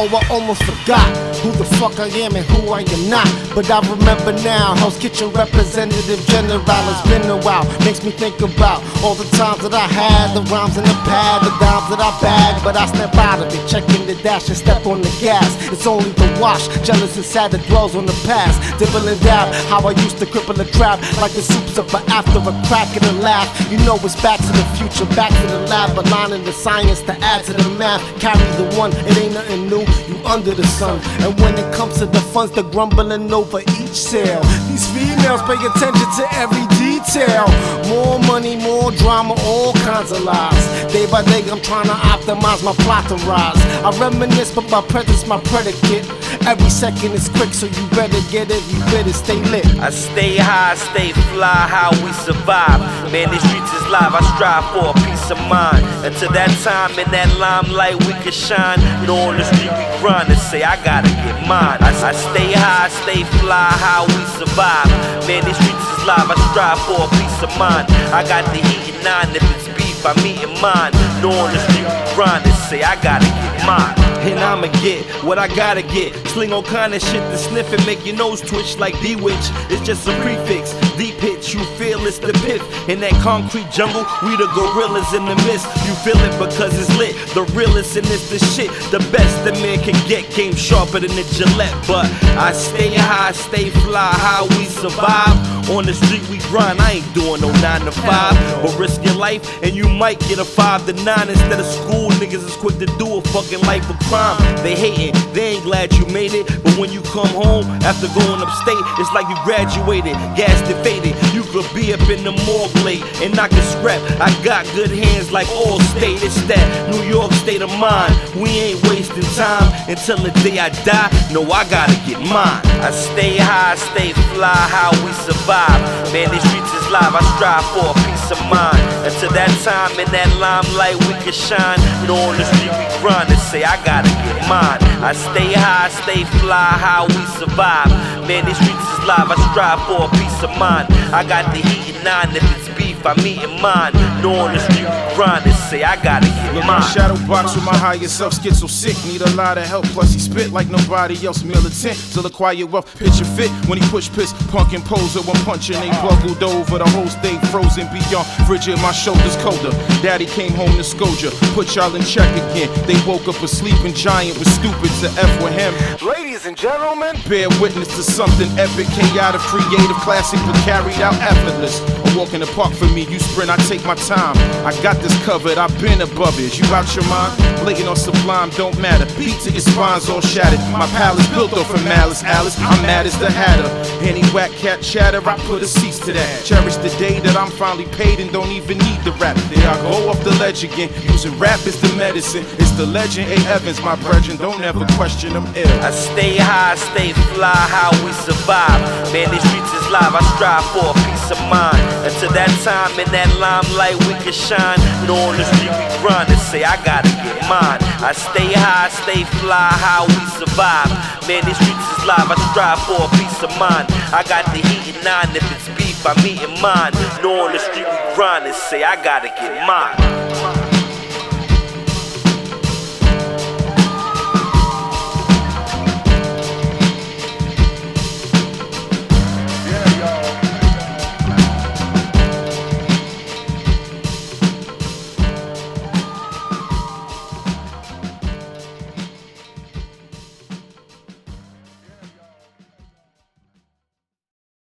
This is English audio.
Oh, I almost forgot who the fuck I am and who I am not. But I remember now, Hell's Kitchen representative general. It's been a while, makes me think about all the times that I had, the rhymes in the pad, the dimes that I bagged. But I snap out of it, checking the dash and step on the gas. It's only the wash, jealous and sad that dwells on the past. Dibble and how I used to cripple a crab like the soups up, but after a crack and a laugh, you know it's back to the future, back to the lab, aligning the science to add to the math. Carry the one, it ain't nothing new, you under the sun. And when it comes to the funds, they're grumbling over each sale. These females pay attention to every detail. More money, more drama, all kinds of lies. Day by day, I'm trying to optimize my plot to rise. I reminisce, but my presence, my predicate. Every second is quick, so you better get it, you better stay lit. I stay high, stay fly, how we survive. Man, these streets is live, I strive for a peace of mind. Until that time, in that limelight, we can shine. Know, on the street, we grind and say, I gotta get mine. I, I stay high, stay fly, how we survive. Man, these streets is live, I strive for a peace of mind. I got the heat and nine, if it's beef, I'm eating mine. Know, on the street, we grind and say, I gotta get mine. And I'ma get what I gotta get. Sling all kind of shit to sniff and make your nose twitch like D-Witch. It's just a prefix. Deep hits, you feel it's the pith. In that concrete jungle, we the gorillas in the mist. You feel it because it's lit. The realest and this the shit. The best the man can get. Game sharper than the Gillette. But I stay high, stay fly, how we survive. On the street we grind, I ain't doing no 9 to 5. But risk your life and you might get a 5 to 9 instead of school. Niggas is quick to do a fucking life of crime. They hating, they ain't glad you made it. But when you come home after going upstate, it's like you graduated, gassed and faded. You could be up in the morgue late and I can scrap. I got good hands like all state. It's that New York state of mind. We ain't wasting time until the day I die. No, I gotta get mine. I stay high, stay fly, how we survive. Man, these streets is live. I strive for a peace of mind. Until that time in that limelight, we can shine. You know, on the street we grind and say, I gotta get mine. I stay high, stay fly, how we survive. Man, these streets is live. I strive for a peace of mind. I got the heat and nine. If it's beef, I'm eating mine. You know, on the street we grind and say, I gotta get Look, my mine. shadow box with my higher self, schizo so sick. Need a lot of help, plus he spit like nobody else. Militant, till acquire wealth, picture fit. When he push piss, punk and poser. One punch and they buggled over. The whole stayed frozen beyond frigid. My shoulders colder. Daddy came home to Scotia. Put y'all in check again. They woke up a sleeping giant was stupid to F with him. Ladies and gentlemen, Bear witness to something epic, chaotic, creative, classic, but carried out effortless. A walk in the park for me, you sprint, I take my time. I got this covered, I've been above it. You out your mind? Blatant or sublime, don't matter. Beat to your spines all shattered. My palace built off of malice, Alice. I'm mad as the hatter. Any whack cat chatter, I put a cease to that. Cherish the day that I'm finally paid and don't even need the rap. There I go off the ledge again, using rap as the medicine. It's the legend, A. Evans, my brethren. Don't ever question them ill. I stay high, stay fly, how we survive. Man, these streets is live, I strive for a peace of mind. Until that time in that limelight, we can shine. Know, on the street we grind and say, I gotta get mine. I stay high, stay fly, how we survive. Man, these streets is live, I strive for a peace of mind. I got the heat and nine, if it's beef, I'm eating mine. Know, on the street we grind and say, I gotta get mine.